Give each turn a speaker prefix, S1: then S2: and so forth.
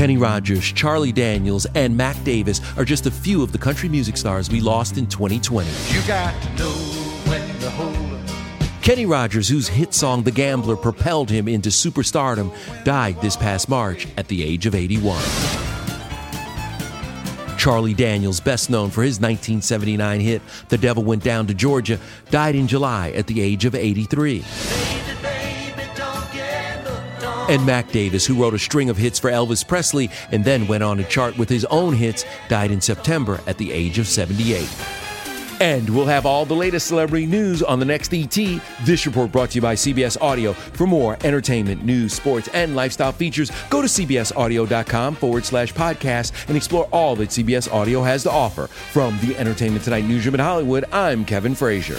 S1: Kenny Rogers, Charlie Daniels, and Mac Davis are just a few of the country music stars we lost in 2020.
S2: You got to know when to hold.
S1: Kenny Rogers, whose hit song The Gambler propelled him into superstardom, died this past March at the age of 81. Charlie Daniels, best known for his 1979 hit The Devil Went Down to Georgia, died in July at the age of 83. And Mac Davis, who wrote a string of hits for Elvis Presley and then went on to chart with his own hits, died in September at the age of 78. And we'll have all the latest celebrity news on the next ET. This report brought to you by CBS Audio. For more entertainment, news, sports, and lifestyle features, go to cbsaudio.com forward slash podcast and explore all that CBS Audio has to offer. From the Entertainment Tonight newsroom in Hollywood, I'm Kevin Frazier.